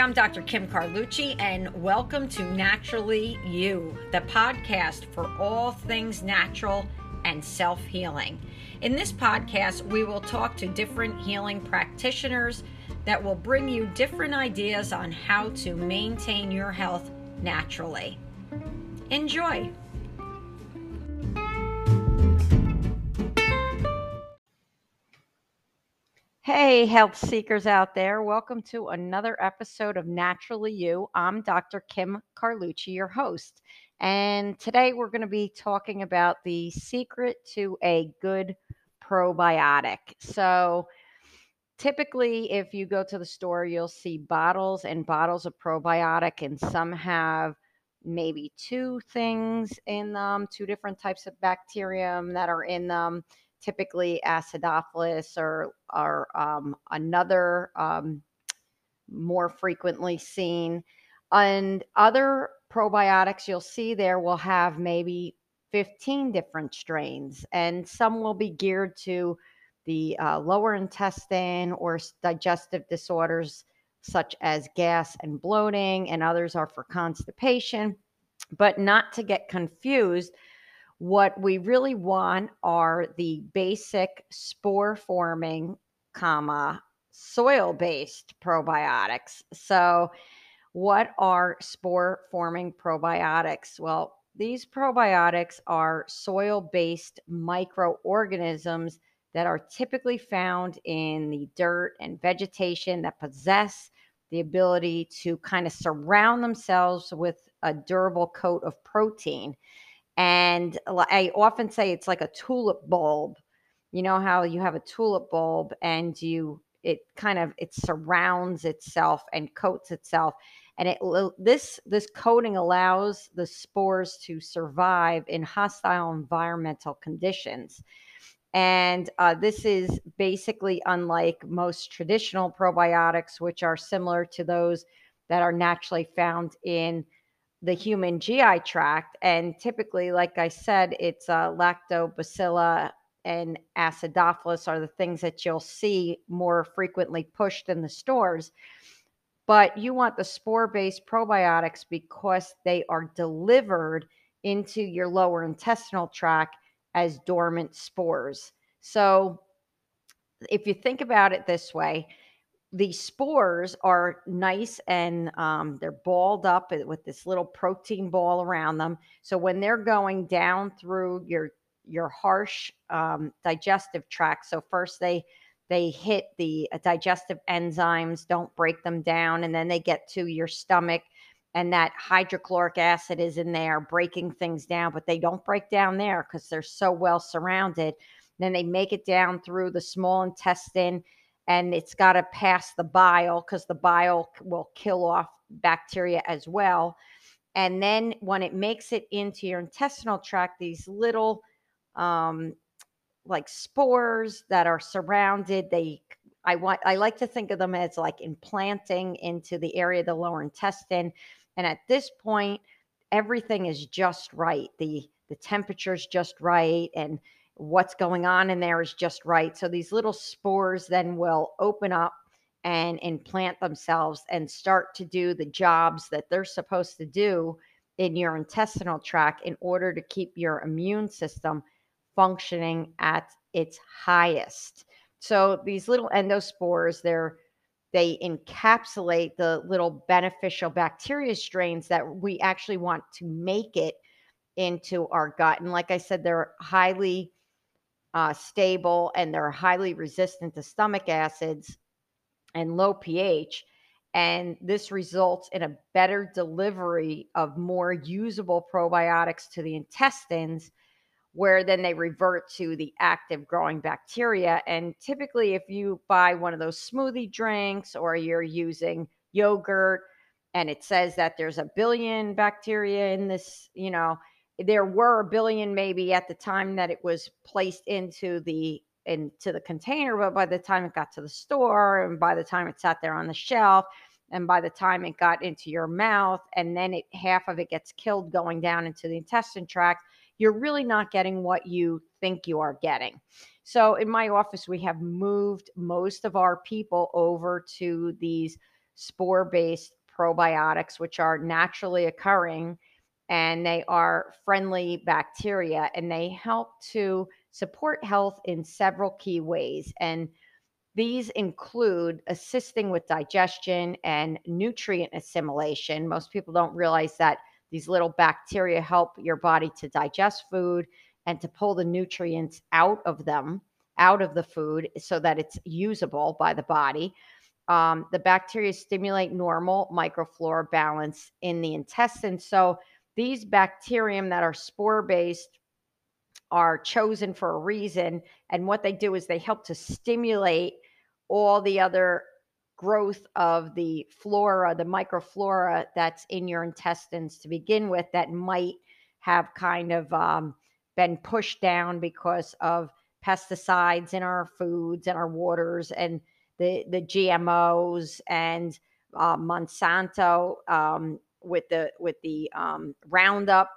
I'm Dr. Kim Carlucci, and welcome to Naturally You, the podcast for all things natural and self healing. In this podcast, we will talk to different healing practitioners that will bring you different ideas on how to maintain your health naturally. Enjoy! Hey, health seekers out there. Welcome to another episode of Naturally You. I'm Dr. Kim Carlucci, your host. And today we're going to be talking about the secret to a good probiotic. So, typically, if you go to the store, you'll see bottles and bottles of probiotic, and some have maybe two things in them, two different types of bacterium that are in them typically acidophilus or, or um, another um, more frequently seen. And other probiotics you'll see there will have maybe 15 different strains, and some will be geared to the uh, lower intestine or digestive disorders such as gas and bloating, and others are for constipation. But not to get confused, what we really want are the basic spore forming, comma, soil based probiotics. So, what are spore forming probiotics? Well, these probiotics are soil based microorganisms that are typically found in the dirt and vegetation that possess the ability to kind of surround themselves with a durable coat of protein. And I often say it's like a tulip bulb. You know how you have a tulip bulb and you it kind of it surrounds itself and coats itself and it this this coating allows the spores to survive in hostile environmental conditions and uh, this is basically unlike most traditional probiotics which are similar to those that are naturally found in the human GI tract. And typically, like I said, it's uh, lactobacilla and acidophilus are the things that you'll see more frequently pushed in the stores. But you want the spore based probiotics because they are delivered into your lower intestinal tract as dormant spores. So, if you think about it this way, the spores are nice and um, they're balled up with this little protein ball around them. So when they're going down through your your harsh um, digestive tract, so first they they hit the uh, digestive enzymes, don't break them down, and then they get to your stomach, and that hydrochloric acid is in there breaking things down, but they don't break down there because they're so well surrounded. Then they make it down through the small intestine and it's got to pass the bile because the bile will kill off bacteria as well. And then when it makes it into your intestinal tract, these little um, like spores that are surrounded, they I want I like to think of them as like implanting into the area of the lower intestine. And at this point, everything is just right. The the temperature's just right and what's going on in there is just right. So these little spores then will open up and implant themselves and start to do the jobs that they're supposed to do in your intestinal tract in order to keep your immune system functioning at its highest. So these little endospores, they're they encapsulate the little beneficial bacteria strains that we actually want to make it into our gut. And like I said, they're highly uh, stable and they're highly resistant to stomach acids and low pH. And this results in a better delivery of more usable probiotics to the intestines, where then they revert to the active growing bacteria. And typically, if you buy one of those smoothie drinks or you're using yogurt and it says that there's a billion bacteria in this, you know, there were a billion maybe at the time that it was placed into the into the container but by the time it got to the store and by the time it sat there on the shelf and by the time it got into your mouth and then it half of it gets killed going down into the intestine tract you're really not getting what you think you are getting. So in my office we have moved most of our people over to these spore based probiotics, which are naturally occurring and they are friendly bacteria and they help to support health in several key ways. And these include assisting with digestion and nutrient assimilation. Most people don't realize that these little bacteria help your body to digest food and to pull the nutrients out of them, out of the food, so that it's usable by the body. Um, the bacteria stimulate normal microflora balance in the intestine. So these bacterium that are spore based are chosen for a reason. And what they do is they help to stimulate all the other growth of the flora, the microflora that's in your intestines to begin with, that might have kind of um, been pushed down because of pesticides in our foods and our waters and the, the GMOs and uh, Monsanto um, with the with the um, Roundup,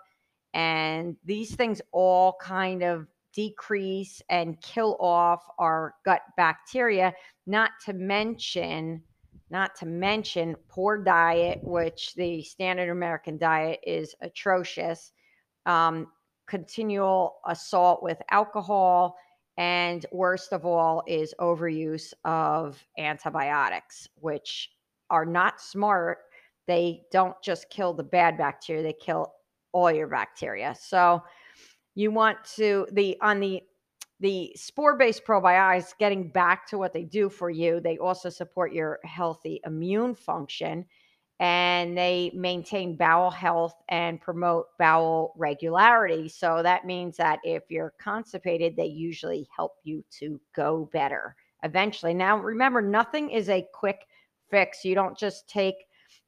and these things all kind of decrease and kill off our gut bacteria. Not to mention, not to mention poor diet, which the standard American diet is atrocious. Um, continual assault with alcohol, and worst of all is overuse of antibiotics, which are not smart they don't just kill the bad bacteria, they kill all your bacteria. So you want to the on the the spore-based probiotics getting back to what they do for you, they also support your healthy immune function and they maintain bowel health and promote bowel regularity. So that means that if you're constipated, they usually help you to go better eventually. Now, remember, nothing is a quick fix. You don't just take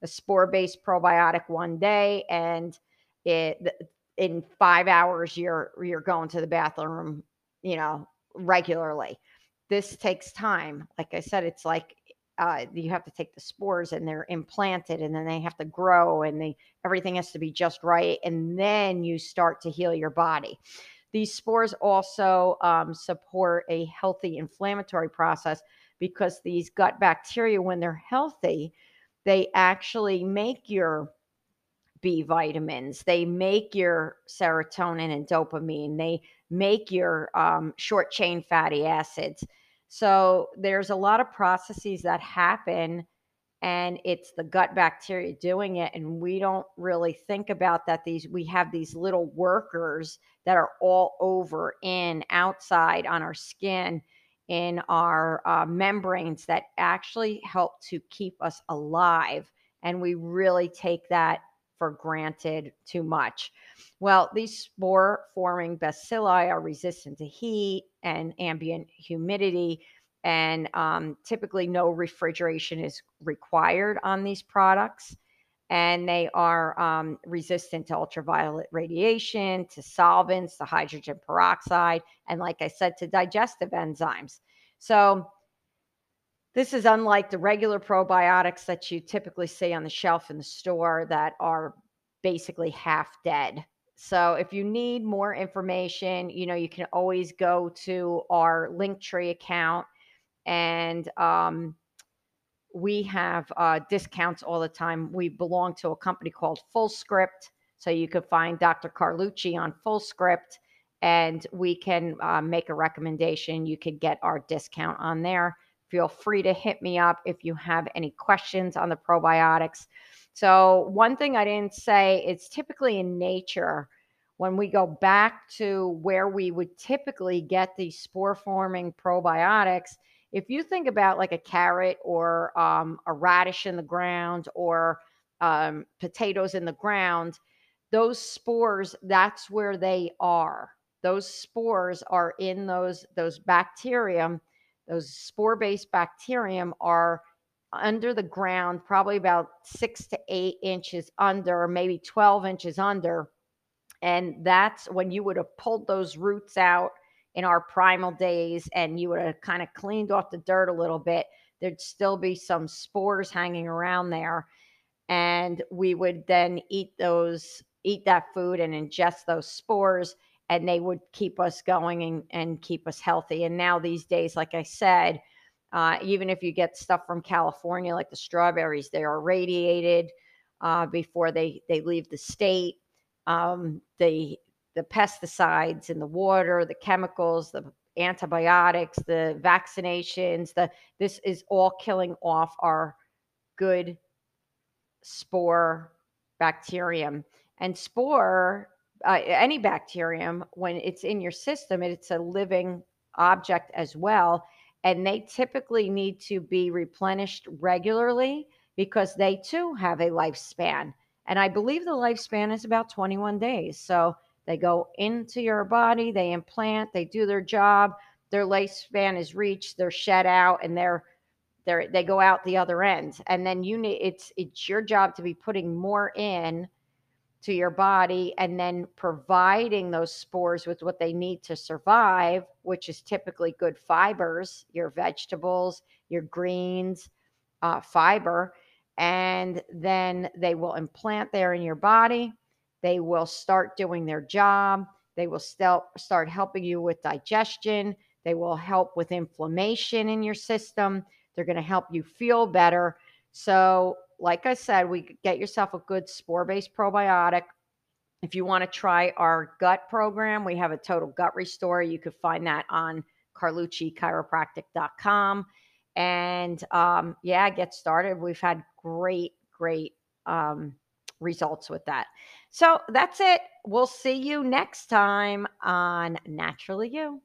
a spore based probiotic one day and it in five hours you're you're going to the bathroom you know regularly. This takes time. Like i said it's like uh, you have to take the spores and they're implanted and then they have to grow and they everything has to be just right and then you start to heal your body. These spores also um, support a healthy inflammatory process because these gut bacteria when they're healthy they actually make your B vitamins. They make your serotonin and dopamine. They make your um, short chain fatty acids. So there's a lot of processes that happen, and it's the gut bacteria doing it. And we don't really think about that. These we have these little workers that are all over, in, outside on our skin in our uh, membranes that actually help to keep us alive. And we really take that for granted too much. Well, these spore forming bacilli are resistant to heat and ambient humidity. And um, typically, no refrigeration is required on these products and they are um, resistant to ultraviolet radiation, to solvents, to hydrogen peroxide, and like I said, to digestive enzymes. So, this is unlike the regular probiotics that you typically see on the shelf in the store that are basically half dead. So, if you need more information, you know, you can always go to our Linktree account and um, we have uh, discounts all the time. We belong to a company called FullScript. So you can find Dr. Carlucci on FullScript and we can uh, make a recommendation. You could get our discount on there. Feel free to hit me up if you have any questions on the probiotics. So, one thing I didn't say, it's typically in nature when we go back to where we would typically get these spore forming probiotics if you think about like a carrot or um, a radish in the ground or um, potatoes in the ground, those spores, that's where they are. Those spores are in those those bacterium, those spore-based bacterium are under the ground, probably about six to eight inches under, maybe 12 inches under. And that's when you would have pulled those roots out in our primal days and you would have kind of cleaned off the dirt a little bit, there'd still be some spores hanging around there. And we would then eat those, eat that food and ingest those spores, and they would keep us going and, and keep us healthy. And now, these days, like I said, Uh, even if you get stuff from California, like the strawberries, they are radiated uh, before they, they leave the state. Um, the the pesticides in the water, the chemicals, the antibiotics, the vaccinations, the this is all killing off our good spore bacterium. And spore, uh, any bacterium, when it's in your system, it's a living object as well. And they typically need to be replenished regularly because they too have a lifespan. And I believe the lifespan is about 21 days. So they go into your body, they implant, they do their job, their lifespan is reached, they're shed out, and they're they they go out the other end. And then you need it's it's your job to be putting more in to your body and then providing those spores with what they need to survive, which is typically good fibers, your vegetables, your greens, uh, fiber. And then they will implant there in your body. They will start doing their job. They will still start helping you with digestion. They will help with inflammation in your system. They're going to help you feel better. So, like I said, we get yourself a good spore based probiotic. If you want to try our gut program, we have a total gut restore. You could find that on carluccichiropractic.com. And um, yeah, get started. We've had great, great um, results with that. So that's it. We'll see you next time on Naturally You.